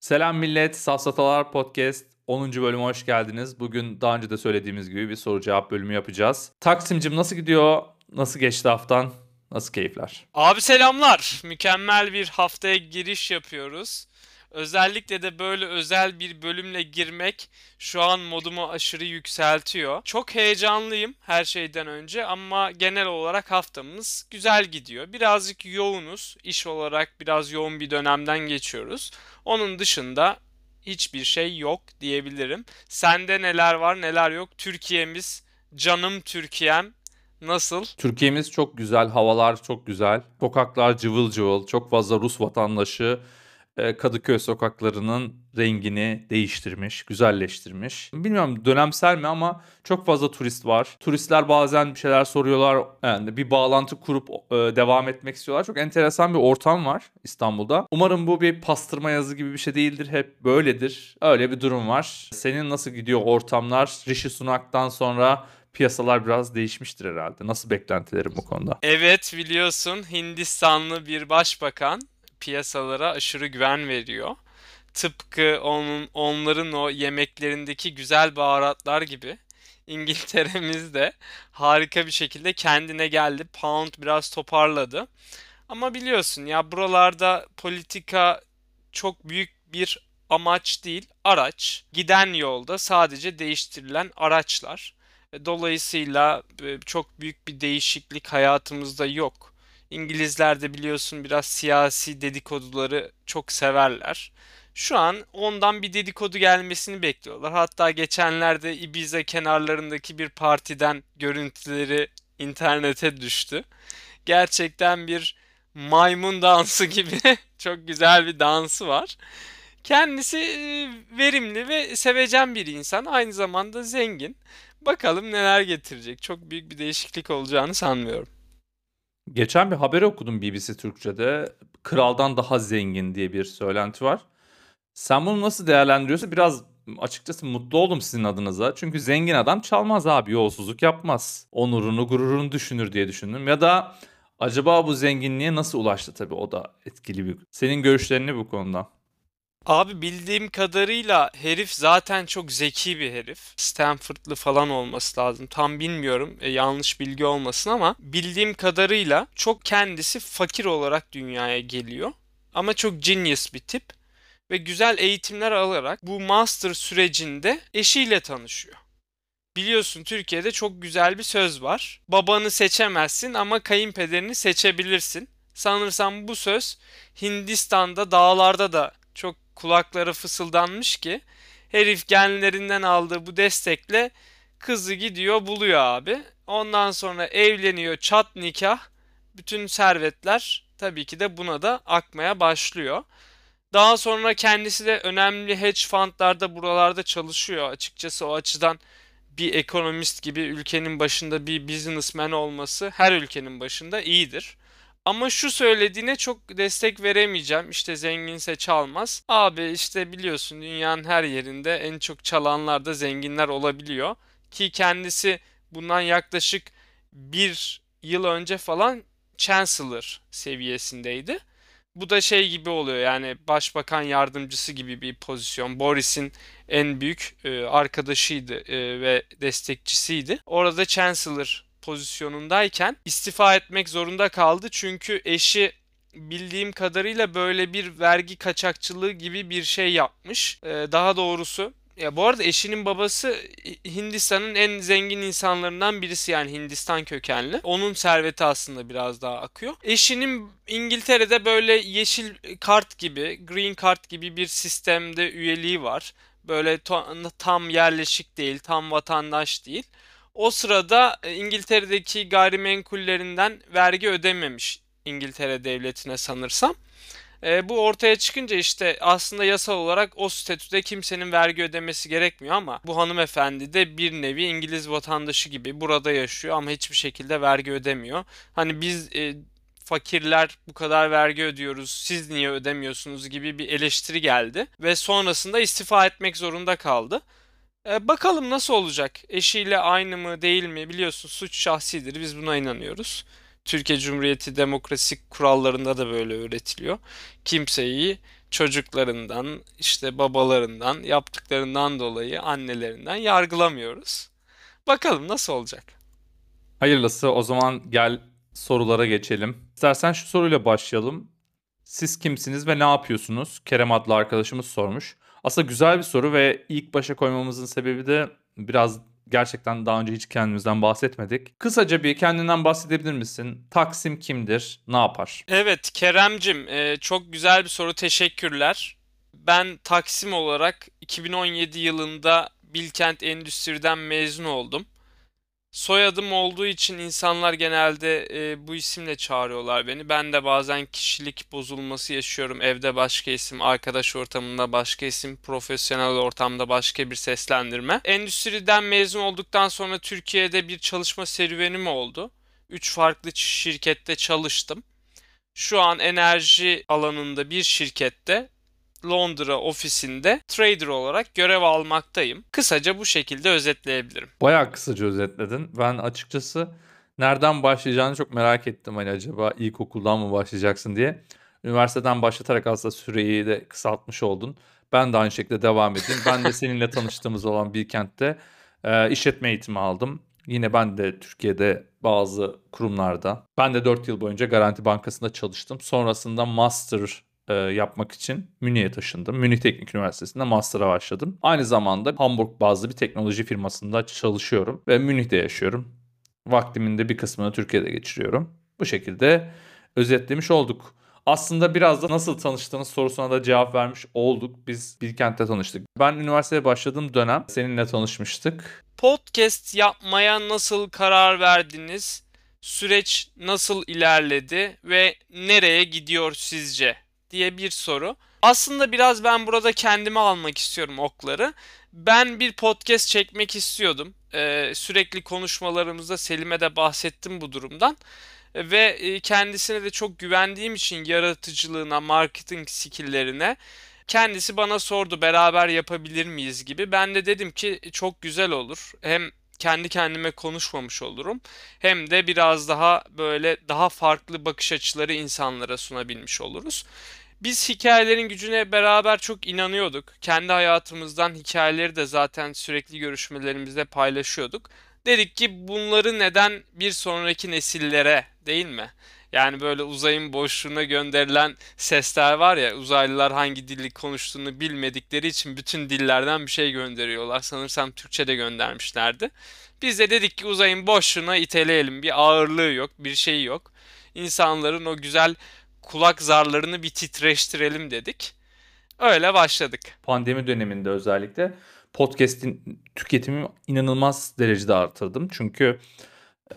Selam millet, Safsatalar Podcast 10. bölüme hoş geldiniz. Bugün daha önce de söylediğimiz gibi bir soru cevap bölümü yapacağız. Taksimcim nasıl gidiyor? Nasıl geçti haftan? Nasıl keyifler? Abi selamlar. Mükemmel bir haftaya giriş yapıyoruz. Özellikle de böyle özel bir bölümle girmek şu an modumu aşırı yükseltiyor. Çok heyecanlıyım her şeyden önce ama genel olarak haftamız güzel gidiyor. Birazcık yoğunuz. İş olarak biraz yoğun bir dönemden geçiyoruz. Onun dışında hiçbir şey yok diyebilirim. Sende neler var neler yok? Türkiye'miz, canım Türkiye'm nasıl? Türkiye'miz çok güzel, havalar çok güzel. Sokaklar cıvıl cıvıl, çok fazla Rus vatandaşı e, Kadıköy sokaklarının rengini değiştirmiş, güzelleştirmiş. Bilmiyorum dönemsel mi ama çok fazla turist var. Turistler bazen bir şeyler soruyorlar. Yani bir bağlantı kurup e, devam etmek istiyorlar. Çok enteresan bir ortam var İstanbul'da. Umarım bu bir pastırma yazı gibi bir şey değildir. Hep böyledir. Öyle bir durum var. Senin nasıl gidiyor ortamlar? Rishi Sunak'tan sonra piyasalar biraz değişmiştir herhalde. Nasıl beklentilerim bu konuda? Evet biliyorsun Hindistanlı bir başbakan piyasalara aşırı güven veriyor. Tıpkı onun, onların o yemeklerindeki güzel baharatlar gibi İngiltere'miz de harika bir şekilde kendine geldi. Pound biraz toparladı. Ama biliyorsun ya buralarda politika çok büyük bir amaç değil, araç. Giden yolda sadece değiştirilen araçlar. Dolayısıyla e, çok büyük bir değişiklik hayatımızda yok. İngilizler de biliyorsun biraz siyasi dedikoduları çok severler. Şu an ondan bir dedikodu gelmesini bekliyorlar. Hatta geçenlerde Ibiza kenarlarındaki bir partiden görüntüleri internete düştü. Gerçekten bir maymun dansı gibi çok güzel bir dansı var. Kendisi e, verimli ve sevecen bir insan. Aynı zamanda zengin. Bakalım neler getirecek. Çok büyük bir değişiklik olacağını sanmıyorum. Geçen bir haber okudum BBC Türkçe'de. Kraldan daha zengin diye bir söylenti var. Sen bunu nasıl değerlendiriyorsun? Biraz açıkçası mutlu oldum sizin adınıza. Çünkü zengin adam çalmaz abi, yolsuzluk yapmaz. Onurunu, gururunu düşünür diye düşündüm. Ya da acaba bu zenginliğe nasıl ulaştı tabii o da etkili bir. Senin görüşlerini bu konuda. Abi bildiğim kadarıyla herif zaten çok zeki bir herif. Stanford'lı falan olması lazım. Tam bilmiyorum. E, yanlış bilgi olmasın ama bildiğim kadarıyla çok kendisi fakir olarak dünyaya geliyor. Ama çok genius bir tip ve güzel eğitimler alarak bu master sürecinde eşiyle tanışıyor. Biliyorsun Türkiye'de çok güzel bir söz var. Babanı seçemezsin ama kayınpederini seçebilirsin. Sanırsam bu söz Hindistan'da dağlarda da çok kulakları fısıldanmış ki herif genlerinden aldığı bu destekle kızı gidiyor buluyor abi. Ondan sonra evleniyor çat nikah. Bütün servetler tabii ki de buna da akmaya başlıyor. Daha sonra kendisi de önemli hedge fundlarda buralarda çalışıyor. Açıkçası o açıdan bir ekonomist gibi ülkenin başında bir businessman olması her ülkenin başında iyidir. Ama şu söylediğine çok destek veremeyeceğim. İşte zenginse çalmaz. Abi işte biliyorsun dünyanın her yerinde en çok çalanlar da zenginler olabiliyor. Ki kendisi bundan yaklaşık bir yıl önce falan Chancellor seviyesindeydi. Bu da şey gibi oluyor yani başbakan yardımcısı gibi bir pozisyon. Boris'in en büyük e, arkadaşıydı e, ve destekçisiydi. Orada Chancellor pozisyonundayken istifa etmek zorunda kaldı. Çünkü eşi bildiğim kadarıyla böyle bir vergi kaçakçılığı gibi bir şey yapmış. Ee, daha doğrusu ya bu arada eşinin babası Hindistan'ın en zengin insanlarından birisi yani Hindistan kökenli. Onun serveti aslında biraz daha akıyor. Eşinin İngiltere'de böyle yeşil kart gibi, green kart gibi bir sistemde üyeliği var. Böyle tam yerleşik değil, tam vatandaş değil. O sırada e, İngiltere'deki gayrimenkullerinden vergi ödememiş İngiltere devletine sanırsam. E, bu ortaya çıkınca işte aslında yasal olarak o statüde kimsenin vergi ödemesi gerekmiyor ama bu hanımefendi de bir nevi İngiliz vatandaşı gibi burada yaşıyor ama hiçbir şekilde vergi ödemiyor. Hani biz e, fakirler bu kadar vergi ödüyoruz siz niye ödemiyorsunuz gibi bir eleştiri geldi ve sonrasında istifa etmek zorunda kaldı. E, bakalım nasıl olacak? Eşiyle aynı mı değil mi? Biliyorsun suç şahsidir. Biz buna inanıyoruz. Türkiye Cumhuriyeti demokrasi kurallarında da böyle öğretiliyor. Kimseyi çocuklarından, işte babalarından, yaptıklarından dolayı annelerinden yargılamıyoruz. Bakalım nasıl olacak? Hayırlısı o zaman gel sorulara geçelim. İstersen şu soruyla başlayalım. Siz kimsiniz ve ne yapıyorsunuz? Kerem adlı arkadaşımız sormuş. Aslında güzel bir soru ve ilk başa koymamızın sebebi de biraz gerçekten daha önce hiç kendimizden bahsetmedik. Kısaca bir kendinden bahsedebilir misin? Taksim kimdir? Ne yapar? Evet Keremcim e, çok güzel bir soru teşekkürler. Ben Taksim olarak 2017 yılında Bilkent Endüstri'den mezun oldum. Soyadım olduğu için insanlar genelde e, bu isimle çağırıyorlar beni. Ben de bazen kişilik bozulması yaşıyorum. Evde başka isim, arkadaş ortamında başka isim, profesyonel ortamda başka bir seslendirme. Endüstriden mezun olduktan sonra Türkiye'de bir çalışma serüvenim oldu. Üç farklı şirkette çalıştım. Şu an enerji alanında bir şirkette Londra ofisinde trader olarak görev almaktayım. Kısaca bu şekilde özetleyebilirim. Bayağı kısaca özetledin. Ben açıkçası nereden başlayacağını çok merak ettim. Hani acaba ilkokuldan mı başlayacaksın diye. Üniversiteden başlatarak aslında süreyi de kısaltmış oldun. Ben de aynı şekilde devam edeyim. Ben de seninle tanıştığımız olan bir kentte e, işletme eğitimi aldım. Yine ben de Türkiye'de bazı kurumlarda. Ben de 4 yıl boyunca Garanti Bankası'nda çalıştım. Sonrasında master e, yapmak için Münih'e taşındım. Münih Teknik Üniversitesi'nde master'a başladım. Aynı zamanda Hamburg bazlı bir teknoloji firmasında çalışıyorum ve Münih'te yaşıyorum. Vaktimin de bir kısmını Türkiye'de geçiriyorum. Bu şekilde özetlemiş olduk. Aslında biraz da nasıl tanıştığınız sorusuna da cevap vermiş olduk. Biz Bilkent'te tanıştık. Ben üniversiteye başladığım dönem seninle tanışmıştık. Podcast yapmaya nasıl karar verdiniz? Süreç nasıl ilerledi ve nereye gidiyor sizce? Diye bir soru. Aslında biraz ben burada kendime almak istiyorum okları. Ben bir podcast çekmek istiyordum. Ee, sürekli konuşmalarımızda Selim'e de bahsettim bu durumdan. Ve e, kendisine de çok güvendiğim için yaratıcılığına, marketing skilllerine kendisi bana sordu beraber yapabilir miyiz gibi. Ben de dedim ki çok güzel olur. Hem kendi kendime konuşmamış olurum. Hem de biraz daha böyle daha farklı bakış açıları insanlara sunabilmiş oluruz. Biz hikayelerin gücüne beraber çok inanıyorduk. Kendi hayatımızdan hikayeleri de zaten sürekli görüşmelerimizde paylaşıyorduk. Dedik ki bunları neden bir sonraki nesillere değil mi? Yani böyle uzayın boşluğuna gönderilen sesler var ya uzaylılar hangi dili konuştuğunu bilmedikleri için bütün dillerden bir şey gönderiyorlar. Sanırsam Türkçe de göndermişlerdi. Biz de dedik ki uzayın boşluğuna iteleyelim. Bir ağırlığı yok, bir şey yok. İnsanların o güzel kulak zarlarını bir titreştirelim dedik. Öyle başladık. Pandemi döneminde özellikle podcast'in tüketimi inanılmaz derecede artırdım. Çünkü e,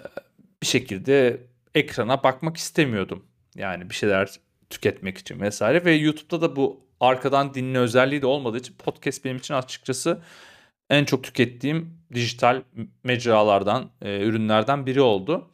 bir şekilde ekrana bakmak istemiyordum. Yani bir şeyler tüketmek için vesaire ve YouTube'da da bu arkadan dinle özelliği de olmadığı için podcast benim için açıkçası en çok tükettiğim dijital mecralardan, e, ürünlerden biri oldu.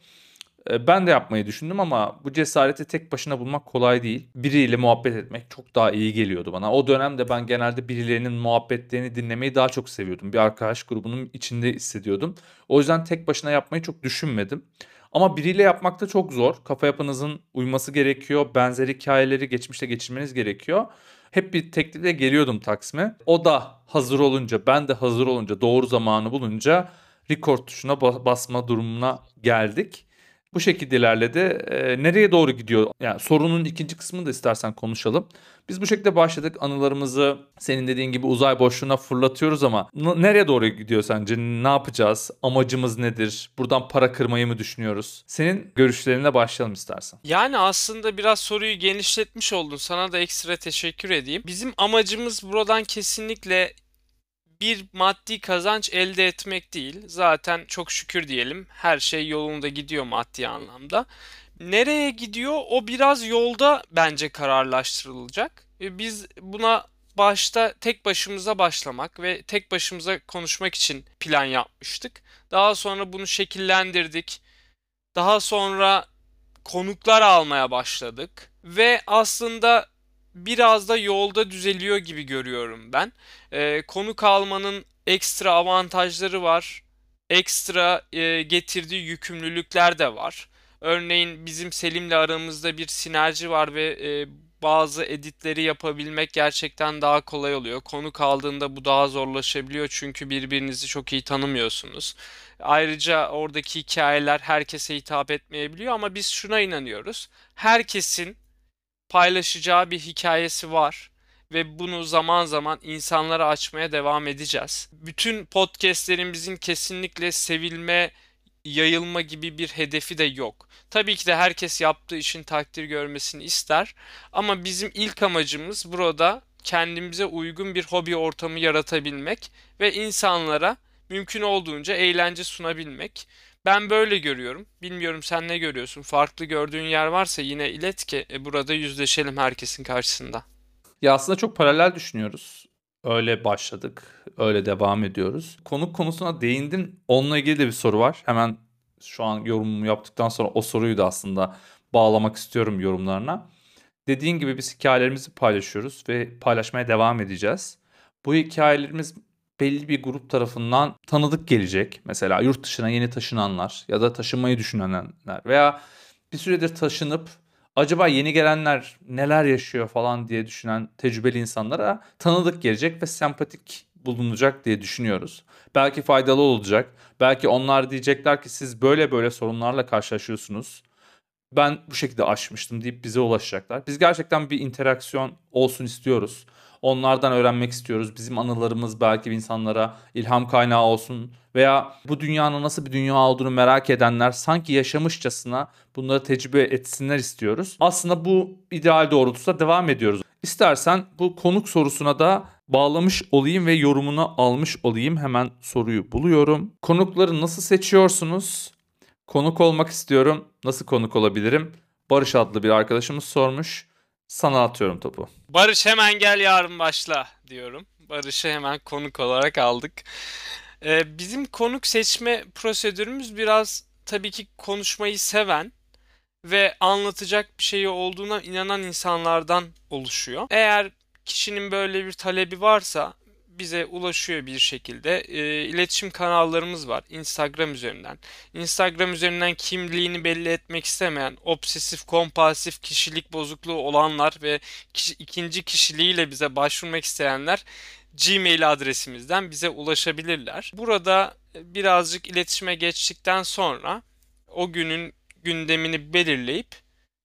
E, ben de yapmayı düşündüm ama bu cesareti tek başına bulmak kolay değil. Biriyle muhabbet etmek çok daha iyi geliyordu bana. O dönemde ben genelde birilerinin muhabbetlerini dinlemeyi daha çok seviyordum. Bir arkadaş grubunun içinde hissediyordum. O yüzden tek başına yapmayı çok düşünmedim. Ama biriyle yapmak da çok zor. Kafa yapınızın uyması gerekiyor. Benzer hikayeleri geçmişte geçirmeniz gerekiyor. Hep bir teklifle geliyordum Taksim'e. O da hazır olunca, ben de hazır olunca, doğru zamanı bulunca record tuşuna basma durumuna geldik. Bu şekilde ilerledi. E, nereye doğru gidiyor? Yani sorunun ikinci kısmını da istersen konuşalım. Biz bu şekilde başladık. Anılarımızı senin dediğin gibi uzay boşluğuna fırlatıyoruz ama nereye doğru gidiyor sence? Ne yapacağız? Amacımız nedir? Buradan para kırmayı mı düşünüyoruz? Senin görüşlerine başlayalım istersen. Yani aslında biraz soruyu genişletmiş oldun. Sana da ekstra teşekkür edeyim. Bizim amacımız buradan kesinlikle bir maddi kazanç elde etmek değil. Zaten çok şükür diyelim her şey yolunda gidiyor maddi anlamda. Nereye gidiyor o biraz yolda bence kararlaştırılacak. E, biz buna başta tek başımıza başlamak ve tek başımıza konuşmak için plan yapmıştık. Daha sonra bunu şekillendirdik. Daha sonra konuklar almaya başladık ve aslında biraz da yolda düzeliyor gibi görüyorum ben. E, konuk almanın ekstra avantajları var. Ekstra e, getirdiği yükümlülükler de var. Örneğin bizim Selim'le aramızda bir sinerji var ve e, bazı editleri yapabilmek gerçekten daha kolay oluyor. Konu kaldığında bu daha zorlaşabiliyor çünkü birbirinizi çok iyi tanımıyorsunuz. Ayrıca oradaki hikayeler herkese hitap etmeyebiliyor ama biz şuna inanıyoruz. Herkesin paylaşacağı bir hikayesi var ve bunu zaman zaman insanlara açmaya devam edeceğiz. Bütün podcastlerimizin kesinlikle sevilme, yayılma gibi bir hedefi de yok. Tabii ki de herkes yaptığı için takdir görmesini ister ama bizim ilk amacımız burada kendimize uygun bir hobi ortamı yaratabilmek ve insanlara mümkün olduğunca eğlence sunabilmek. Ben böyle görüyorum. Bilmiyorum sen ne görüyorsun? Farklı gördüğün yer varsa yine ilet ki e, burada yüzleşelim herkesin karşısında. Ya aslında çok paralel düşünüyoruz. Öyle başladık, öyle devam ediyoruz. Konuk konusuna değindin. Onunla ilgili de bir soru var. Hemen şu an yorumumu yaptıktan sonra o soruyu da aslında bağlamak istiyorum yorumlarına. Dediğin gibi biz hikayelerimizi paylaşıyoruz ve paylaşmaya devam edeceğiz. Bu hikayelerimiz belli bir grup tarafından tanıdık gelecek. Mesela yurt dışına yeni taşınanlar ya da taşınmayı düşünenler veya bir süredir taşınıp acaba yeni gelenler neler yaşıyor falan diye düşünen tecrübeli insanlara tanıdık gelecek ve sempatik bulunacak diye düşünüyoruz. Belki faydalı olacak. Belki onlar diyecekler ki siz böyle böyle sorunlarla karşılaşıyorsunuz. Ben bu şekilde aşmıştım deyip bize ulaşacaklar. Biz gerçekten bir interaksiyon olsun istiyoruz. Onlardan öğrenmek istiyoruz. Bizim anılarımız belki insanlara ilham kaynağı olsun veya bu dünyanın nasıl bir dünya olduğunu merak edenler sanki yaşamışçasına bunları tecrübe etsinler istiyoruz. Aslında bu ideal doğrultusunda devam ediyoruz. İstersen bu konuk sorusuna da bağlamış olayım ve yorumunu almış olayım. Hemen soruyu buluyorum. Konukları nasıl seçiyorsunuz? Konuk olmak istiyorum. Nasıl konuk olabilirim? Barış adlı bir arkadaşımız sormuş. Sana atıyorum topu. Barış hemen gel yarın başla diyorum. Barış'ı hemen konuk olarak aldık. Ee, bizim konuk seçme prosedürümüz biraz tabii ki konuşmayı seven ve anlatacak bir şeyi olduğuna inanan insanlardan oluşuyor. Eğer kişinin böyle bir talebi varsa bize ulaşıyor bir şekilde. E, iletişim kanallarımız var Instagram üzerinden. Instagram üzerinden kimliğini belli etmek istemeyen, obsesif kompulsif kişilik bozukluğu olanlar ve kişi, ikinci kişiliğiyle bize başvurmak isteyenler Gmail adresimizden bize ulaşabilirler. Burada birazcık iletişime geçtikten sonra o günün gündemini belirleyip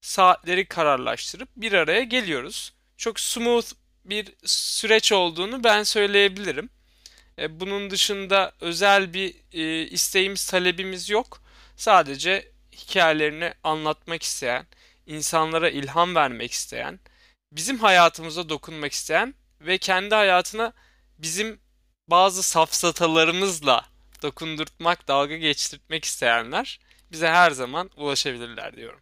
saatleri kararlaştırıp bir araya geliyoruz. Çok smooth bir süreç olduğunu ben söyleyebilirim. E, bunun dışında özel bir e, isteğimiz, talebimiz yok. Sadece hikayelerini anlatmak isteyen, insanlara ilham vermek isteyen, bizim hayatımıza dokunmak isteyen ve kendi hayatına bizim bazı safsatalarımızla dokundurtmak, dalga geçirtmek isteyenler bize her zaman ulaşabilirler diyorum.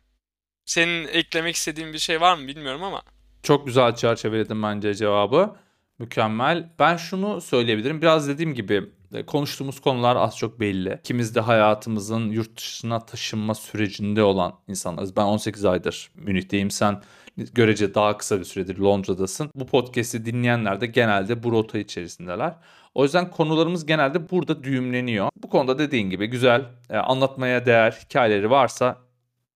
Senin eklemek istediğin bir şey var mı bilmiyorum ama. Çok güzel çerçeveledim bence cevabı. Mükemmel. Ben şunu söyleyebilirim. Biraz dediğim gibi e, konuştuğumuz konular az çok belli. İkimiz de hayatımızın yurt dışına taşınma sürecinde olan insanlarız. Ben 18 aydır Münih'teyim. Sen görece daha kısa bir süredir Londra'dasın. Bu podcast'i dinleyenler de genelde bu rota içerisindeler. O yüzden konularımız genelde burada düğümleniyor. Bu konuda dediğin gibi güzel, e, anlatmaya değer hikayeleri varsa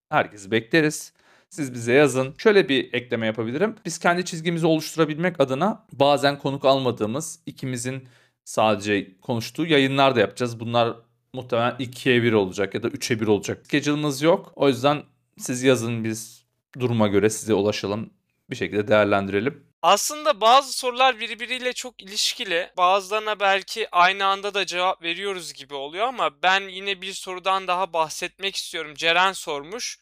herkesi bekleriz. Siz bize yazın. Şöyle bir ekleme yapabilirim. Biz kendi çizgimizi oluşturabilmek adına bazen konuk almadığımız ikimizin sadece konuştuğu yayınlar da yapacağız. Bunlar muhtemelen 2'ye 1 olacak ya da 3'e 1 olacak. Schedule'ımız yok. O yüzden siz yazın biz duruma göre size ulaşalım. Bir şekilde değerlendirelim. Aslında bazı sorular birbiriyle çok ilişkili. Bazılarına belki aynı anda da cevap veriyoruz gibi oluyor ama ben yine bir sorudan daha bahsetmek istiyorum. Ceren sormuş.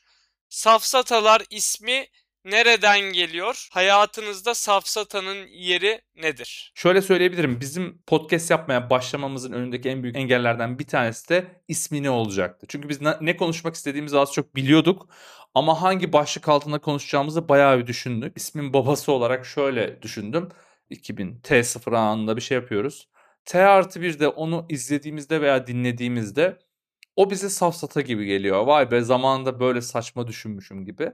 Safsatalar ismi nereden geliyor? Hayatınızda safsatanın yeri nedir? Şöyle söyleyebilirim. Bizim podcast yapmaya başlamamızın önündeki en büyük engellerden bir tanesi de ismi ne olacaktı. Çünkü biz ne konuşmak istediğimizi az çok biliyorduk. Ama hangi başlık altında konuşacağımızı bayağı bir düşündük. İsmin babası olarak şöyle düşündüm. 2000 T0 anında bir şey yapıyoruz. T artı bir de onu izlediğimizde veya dinlediğimizde o bize safsata gibi geliyor. Vay be zamanında böyle saçma düşünmüşüm gibi.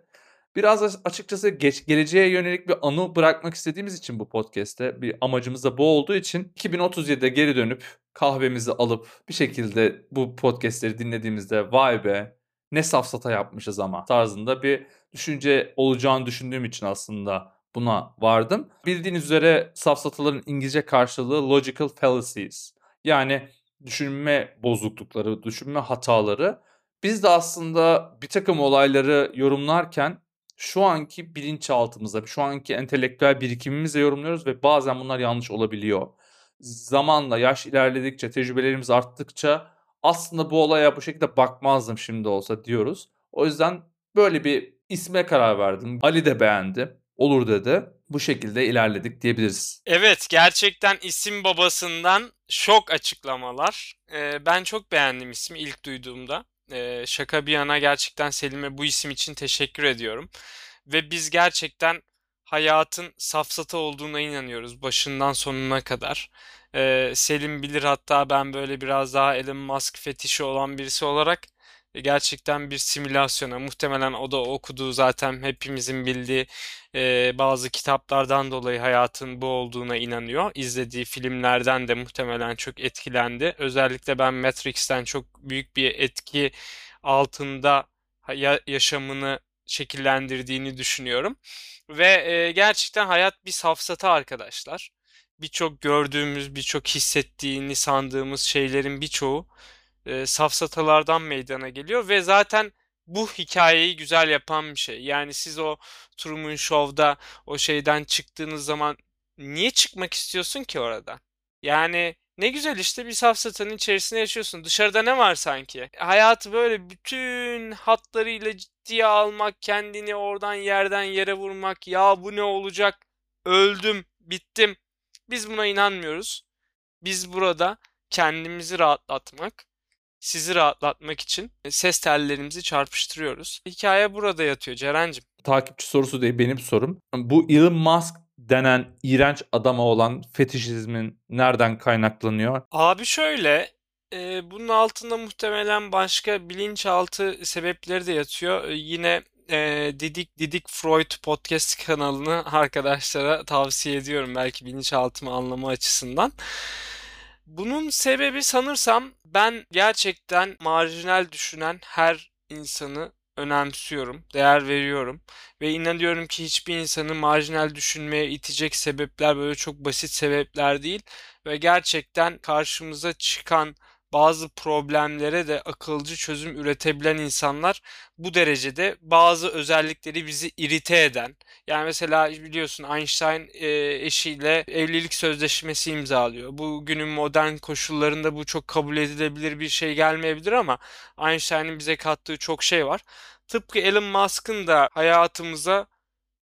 Biraz açıkçası geç, geleceğe yönelik bir anı bırakmak istediğimiz için bu podcast'te bir amacımız da bu olduğu için 2037'de geri dönüp kahvemizi alıp bir şekilde bu podcast'leri dinlediğimizde vay be ne safsata yapmışız ama tarzında bir düşünce olacağını düşündüğüm için aslında buna vardım. Bildiğiniz üzere safsataların İngilizce karşılığı logical fallacies. Yani düşünme bozuklukları, düşünme hataları. Biz de aslında bir takım olayları yorumlarken şu anki bilinçaltımızda, şu anki entelektüel birikimimizle yorumluyoruz ve bazen bunlar yanlış olabiliyor. Zamanla, yaş ilerledikçe, tecrübelerimiz arttıkça aslında bu olaya bu şekilde bakmazdım şimdi olsa diyoruz. O yüzden böyle bir isme karar verdim. Ali de beğendi. Olur dedi. Bu şekilde ilerledik diyebiliriz. Evet, gerçekten isim babasından şok açıklamalar. Ee, ben çok beğendim ismi ilk duyduğumda. Ee, şaka bir yana gerçekten Selim'e bu isim için teşekkür ediyorum. Ve biz gerçekten hayatın safsata olduğuna inanıyoruz başından sonuna kadar. Ee, Selim bilir hatta ben böyle biraz daha Elon Musk fetişi olan birisi olarak gerçekten bir simülasyona muhtemelen o da okuduğu zaten hepimizin bildiği e, bazı kitaplardan dolayı hayatın bu olduğuna inanıyor. İzlediği filmlerden de muhtemelen çok etkilendi. Özellikle ben Matrix'ten çok büyük bir etki altında yaşamını şekillendirdiğini düşünüyorum. Ve e, gerçekten hayat bir safsata arkadaşlar. Birçok gördüğümüz, birçok hissettiğini sandığımız şeylerin birçoğu e, safsatalardan meydana geliyor ve zaten bu hikayeyi güzel yapan bir şey. Yani siz o Truman Show'da o şeyden çıktığınız zaman niye çıkmak istiyorsun ki orada? Yani ne güzel işte bir safsatanın içerisinde yaşıyorsun. Dışarıda ne var sanki? Hayatı böyle bütün hatlarıyla ciddiye almak, kendini oradan yerden yere vurmak. Ya bu ne olacak? Öldüm, bittim. Biz buna inanmıyoruz. Biz burada kendimizi rahatlatmak, sizi rahatlatmak için ses tellerimizi çarpıştırıyoruz. Hikaye burada yatıyor Ceren'cim. Takipçi sorusu değil benim sorum. Bu Elon Musk denen iğrenç adama olan fetişizmin nereden kaynaklanıyor? Abi şöyle e, bunun altında muhtemelen başka bilinçaltı sebepleri de yatıyor. E, yine e, Didik Didik Freud podcast kanalını arkadaşlara tavsiye ediyorum belki bilinçaltımı anlama açısından. Bunun sebebi sanırsam ben gerçekten marjinal düşünen her insanı önemsiyorum, değer veriyorum ve inanıyorum ki hiçbir insanı marjinal düşünmeye itecek sebepler böyle çok basit sebepler değil ve gerçekten karşımıza çıkan bazı problemlere de akılcı çözüm üretebilen insanlar bu derecede bazı özellikleri bizi irite eden. Yani mesela biliyorsun Einstein e, eşiyle evlilik sözleşmesi imzalıyor. Bugünün modern koşullarında bu çok kabul edilebilir bir şey gelmeyebilir ama Einstein'ın bize kattığı çok şey var. Tıpkı Elon Musk'ın da hayatımıza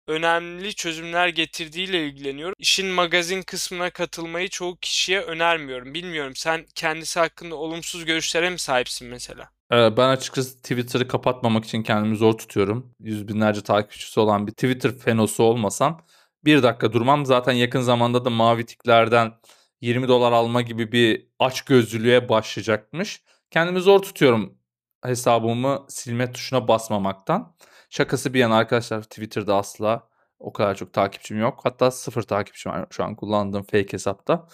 önemli çözümler getirdiğiyle ilgileniyorum. İşin magazin kısmına katılmayı çoğu kişiye önermiyorum. Bilmiyorum sen kendisi hakkında olumsuz görüşlere mi sahipsin mesela? Ee, ben açıkçası Twitter'ı kapatmamak için kendimi zor tutuyorum. Yüz binlerce takipçisi olan bir Twitter fenosu olmasam bir dakika durmam. Zaten yakın zamanda da mavi tiklerden 20 dolar alma gibi bir aç gözlülüğe başlayacakmış. Kendimi zor tutuyorum hesabımı silme tuşuna basmamaktan. Şakası bir yana arkadaşlar Twitter'da asla o kadar çok takipçim yok. Hatta sıfır takipçim var şu an kullandığım fake hesapta.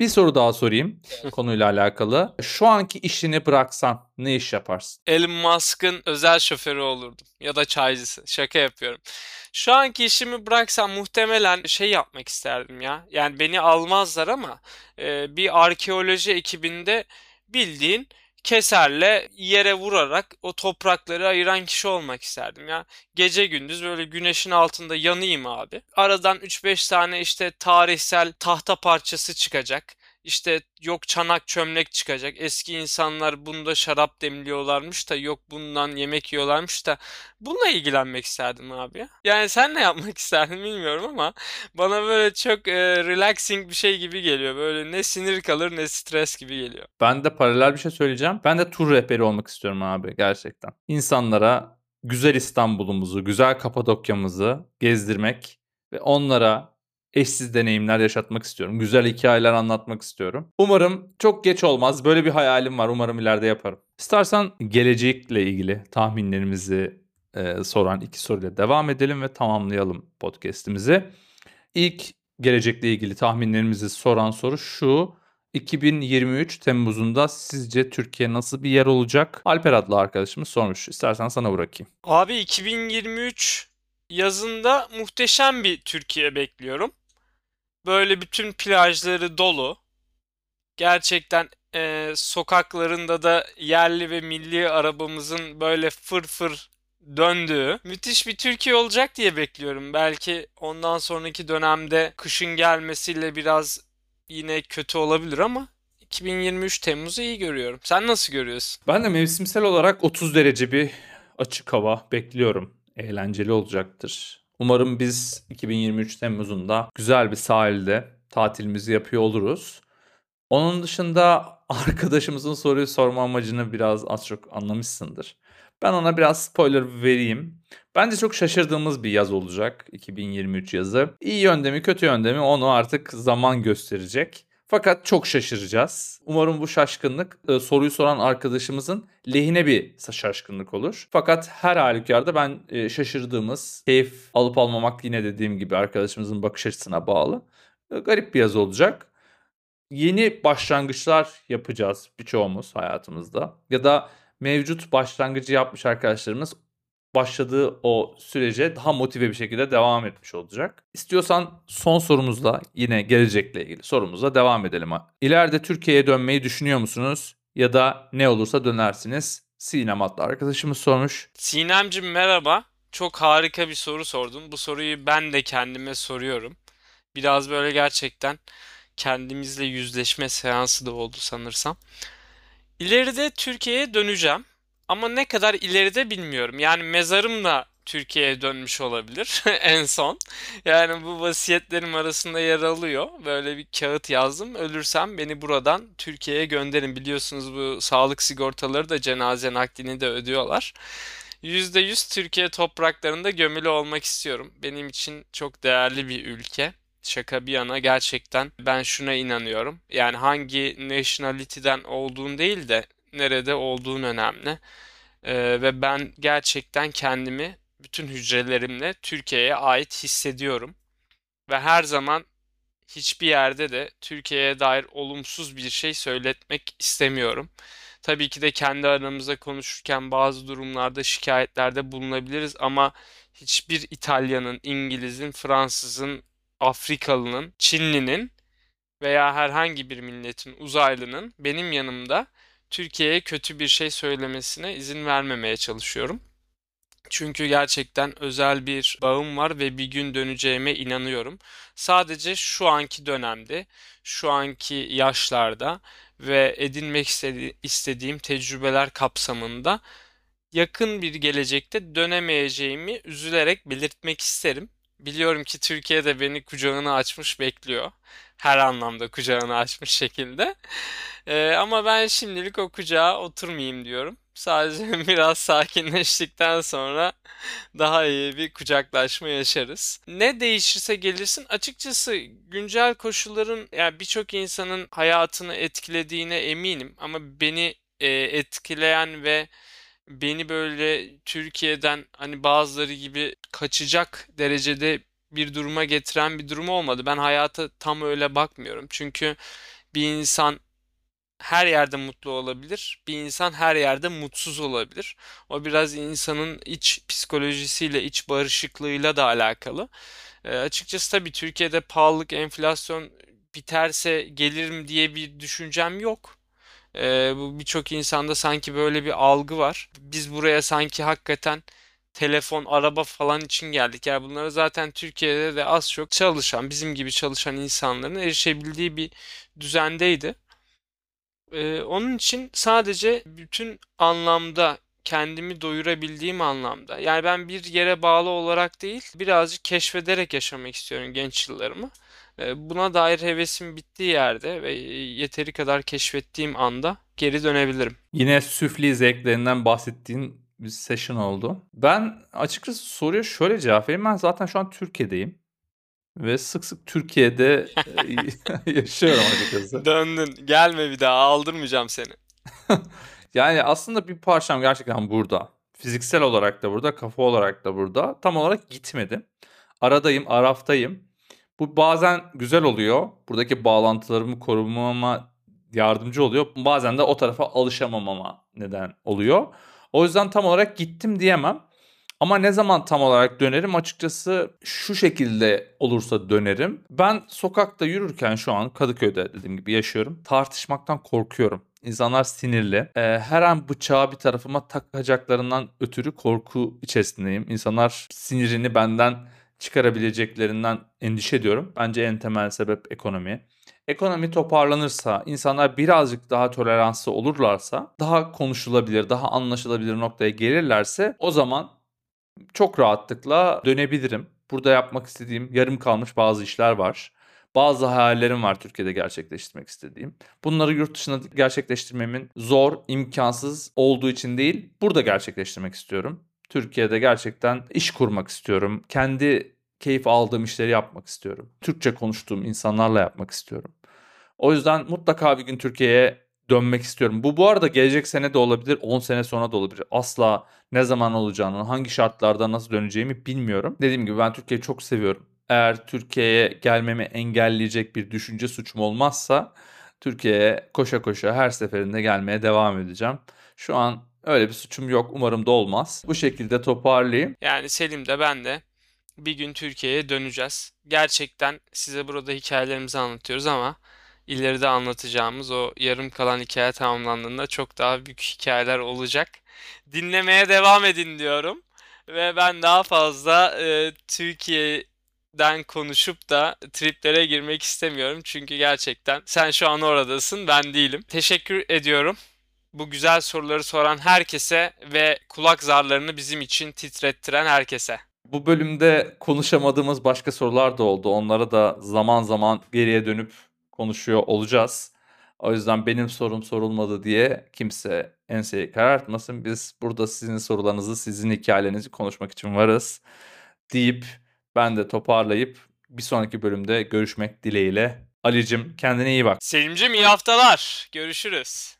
Bir soru daha sorayım konuyla alakalı. Şu anki işini bıraksan ne iş yaparsın? Elon Musk'ın özel şoförü olurdum ya da çaycısı. Şaka yapıyorum. Şu anki işimi bıraksam muhtemelen şey yapmak isterdim ya. Yani beni almazlar ama e, bir arkeoloji ekibinde bildiğin keserle yere vurarak o toprakları ayıran kişi olmak isterdim ya. Gece gündüz böyle güneşin altında yanayım abi. Aradan 3-5 tane işte tarihsel tahta parçası çıkacak. İşte yok çanak çömlek çıkacak. Eski insanlar bunda şarap demliyorlarmış da yok bundan yemek yiyorlarmış da bununla ilgilenmek isterdim abi ya. Yani sen ne yapmak isterdin bilmiyorum ama bana böyle çok e, relaxing bir şey gibi geliyor. Böyle ne sinir kalır ne stres gibi geliyor. Ben de paralel bir şey söyleyeceğim. Ben de tur rehberi olmak istiyorum abi gerçekten. İnsanlara güzel İstanbul'umuzu, güzel Kapadokya'mızı gezdirmek ve onlara eşsiz deneyimler yaşatmak istiyorum. Güzel hikayeler anlatmak istiyorum. Umarım çok geç olmaz. Böyle bir hayalim var. Umarım ileride yaparım. İstersen gelecekle ilgili tahminlerimizi e, soran iki soruyla devam edelim ve tamamlayalım podcast'imizi. İlk gelecekle ilgili tahminlerimizi soran soru şu. 2023 Temmuz'unda sizce Türkiye nasıl bir yer olacak? Alper adlı arkadaşımız sormuş. İstersen sana bırakayım. Abi 2023 yazında muhteşem bir Türkiye bekliyorum. Böyle bütün plajları dolu. Gerçekten e, sokaklarında da yerli ve milli arabamızın böyle fır fır döndüğü müthiş bir Türkiye olacak diye bekliyorum. Belki ondan sonraki dönemde kışın gelmesiyle biraz yine kötü olabilir ama 2023 Temmuz'u iyi görüyorum. Sen nasıl görüyorsun? Ben de mevsimsel olarak 30 derece bir açık hava bekliyorum. Eğlenceli olacaktır. Umarım biz 2023 Temmuz'unda güzel bir sahilde tatilimizi yapıyor oluruz. Onun dışında arkadaşımızın soruyu sorma amacını biraz az çok anlamışsındır. Ben ona biraz spoiler vereyim. Bence çok şaşırdığımız bir yaz olacak 2023 yazı. İyi yönde mi kötü yönde mi onu artık zaman gösterecek. Fakat çok şaşıracağız. Umarım bu şaşkınlık e, soruyu soran arkadaşımızın lehine bir şaşkınlık olur. Fakat her halükarda ben e, şaşırdığımız, keyif alıp almamak yine dediğim gibi arkadaşımızın bakış açısına bağlı. E, garip bir yaz olacak. Yeni başlangıçlar yapacağız birçoğumuz hayatımızda. Ya da mevcut başlangıcı yapmış arkadaşlarımız başladığı o sürece daha motive bir şekilde devam etmiş olacak. İstiyorsan son sorumuzla yine gelecekle ilgili sorumuzla devam edelim. İleride Türkiye'ye dönmeyi düşünüyor musunuz? Ya da ne olursa dönersiniz? Sinem adlı arkadaşımız sormuş. Sinemcim merhaba. Çok harika bir soru sordun. Bu soruyu ben de kendime soruyorum. Biraz böyle gerçekten kendimizle yüzleşme seansı da oldu sanırsam. İleride Türkiye'ye döneceğim. Ama ne kadar ileride bilmiyorum. Yani mezarımla Türkiye'ye dönmüş olabilir en son. Yani bu vasiyetlerim arasında yer alıyor. Böyle bir kağıt yazdım. Ölürsem beni buradan Türkiye'ye gönderin. Biliyorsunuz bu sağlık sigortaları da cenaze naklini de ödüyorlar. %100 Türkiye topraklarında gömülü olmak istiyorum. Benim için çok değerli bir ülke. Şaka bir yana gerçekten ben şuna inanıyorum. Yani hangi nationality'den olduğun değil de nerede olduğun önemli. Ee, ve ben gerçekten kendimi bütün hücrelerimle Türkiye'ye ait hissediyorum. Ve her zaman hiçbir yerde de Türkiye'ye dair olumsuz bir şey söyletmek istemiyorum. Tabii ki de kendi aramızda konuşurken bazı durumlarda şikayetlerde bulunabiliriz ama hiçbir İtalyanın, İngiliz'in, Fransız'ın, Afrikalının, Çinlinin veya herhangi bir milletin, uzaylının benim yanımda Türkiye'ye kötü bir şey söylemesine izin vermemeye çalışıyorum. Çünkü gerçekten özel bir bağım var ve bir gün döneceğime inanıyorum. Sadece şu anki dönemde, şu anki yaşlarda ve edinmek istediğim tecrübeler kapsamında yakın bir gelecekte dönemeyeceğimi üzülerek belirtmek isterim. Biliyorum ki Türkiye'de beni kucağına açmış bekliyor. Her anlamda kucağını açmış şekilde. Ee, ama ben şimdilik o kucağa oturmayayım diyorum. Sadece biraz sakinleştikten sonra daha iyi bir kucaklaşma yaşarız. Ne değişirse gelirsin açıkçası güncel koşulların yani birçok insanın hayatını etkilediğine eminim ama beni e, etkileyen ve beni böyle Türkiye'den hani bazıları gibi kaçacak derecede bir duruma getiren bir durum olmadı. Ben hayata tam öyle bakmıyorum. Çünkü bir insan her yerde mutlu olabilir. Bir insan her yerde mutsuz olabilir. O biraz insanın iç psikolojisiyle, iç barışıklığıyla da alakalı. E, açıkçası tabii Türkiye'de pahalılık, enflasyon biterse gelirim diye bir düşüncem yok. E, bu birçok insanda sanki böyle bir algı var. Biz buraya sanki hakikaten telefon, araba falan için geldik. Yani bunları zaten Türkiye'de de az çok çalışan, bizim gibi çalışan insanların erişebildiği bir düzendeydi. Ee, onun için sadece bütün anlamda kendimi doyurabildiğim anlamda. Yani ben bir yere bağlı olarak değil, birazcık keşfederek yaşamak istiyorum genç yıllarımı. Ee, buna dair hevesim bittiği yerde ve yeteri kadar keşfettiğim anda geri dönebilirim. Yine süfli zevklerinden bahsettiğin bir session oldu. Ben açıkçası soruya şöyle cevap vereyim. Ben zaten şu an Türkiye'deyim. Ve sık sık Türkiye'de e, yaşıyorum açıkçası. Döndün. Gelme bir daha. Aldırmayacağım seni. yani aslında bir parçam gerçekten burada. Fiziksel olarak da burada, kafa olarak da burada. Tam olarak gitmedim. Aradayım, araftayım. Bu bazen güzel oluyor. Buradaki bağlantılarımı korumama yardımcı oluyor. Bazen de o tarafa alışamamama neden oluyor. O yüzden tam olarak gittim diyemem. Ama ne zaman tam olarak dönerim açıkçası şu şekilde olursa dönerim. Ben sokakta yürürken şu an Kadıköy'de dediğim gibi yaşıyorum. Tartışmaktan korkuyorum. İnsanlar sinirli. Ee, her an bıçağı bir tarafıma takacaklarından ötürü korku içerisindeyim. İnsanlar sinirini benden çıkarabileceklerinden endişe ediyorum. Bence en temel sebep ekonomi. Ekonomi toparlanırsa, insanlar birazcık daha toleranslı olurlarsa, daha konuşulabilir, daha anlaşılabilir noktaya gelirlerse o zaman çok rahatlıkla dönebilirim. Burada yapmak istediğim yarım kalmış bazı işler var. Bazı hayallerim var Türkiye'de gerçekleştirmek istediğim. Bunları yurt dışında gerçekleştirmemin zor, imkansız olduğu için değil, burada gerçekleştirmek istiyorum. Türkiye'de gerçekten iş kurmak istiyorum. Kendi keyif aldığım işleri yapmak istiyorum. Türkçe konuştuğum insanlarla yapmak istiyorum. O yüzden mutlaka bir gün Türkiye'ye dönmek istiyorum. Bu bu arada gelecek sene de olabilir, 10 sene sonra da olabilir. Asla ne zaman olacağını, hangi şartlarda nasıl döneceğimi bilmiyorum. Dediğim gibi ben Türkiye'yi çok seviyorum. Eğer Türkiye'ye gelmemi engelleyecek bir düşünce suçum olmazsa Türkiye'ye koşa koşa her seferinde gelmeye devam edeceğim. Şu an öyle bir suçum yok. Umarım da olmaz. Bu şekilde toparlayayım. Yani Selim de ben de bir gün Türkiye'ye döneceğiz. Gerçekten size burada hikayelerimizi anlatıyoruz ama ileride anlatacağımız o yarım kalan hikaye tamamlandığında çok daha büyük hikayeler olacak. Dinlemeye devam edin diyorum. Ve ben daha fazla e, Türkiye'den konuşup da triplere girmek istemiyorum. Çünkü gerçekten sen şu an oradasın, ben değilim. Teşekkür ediyorum bu güzel soruları soran herkese ve kulak zarlarını bizim için titrettiren herkese. Bu bölümde konuşamadığımız başka sorular da oldu. Onlara da zaman zaman geriye dönüp konuşuyor olacağız. O yüzden benim sorum sorulmadı diye kimse enseyi karartmasın. Biz burada sizin sorularınızı, sizin hikayelerinizi konuşmak için varız deyip ben de toparlayıp bir sonraki bölümde görüşmek dileğiyle. Alicim kendine iyi bak. Selimcim iyi haftalar. Görüşürüz.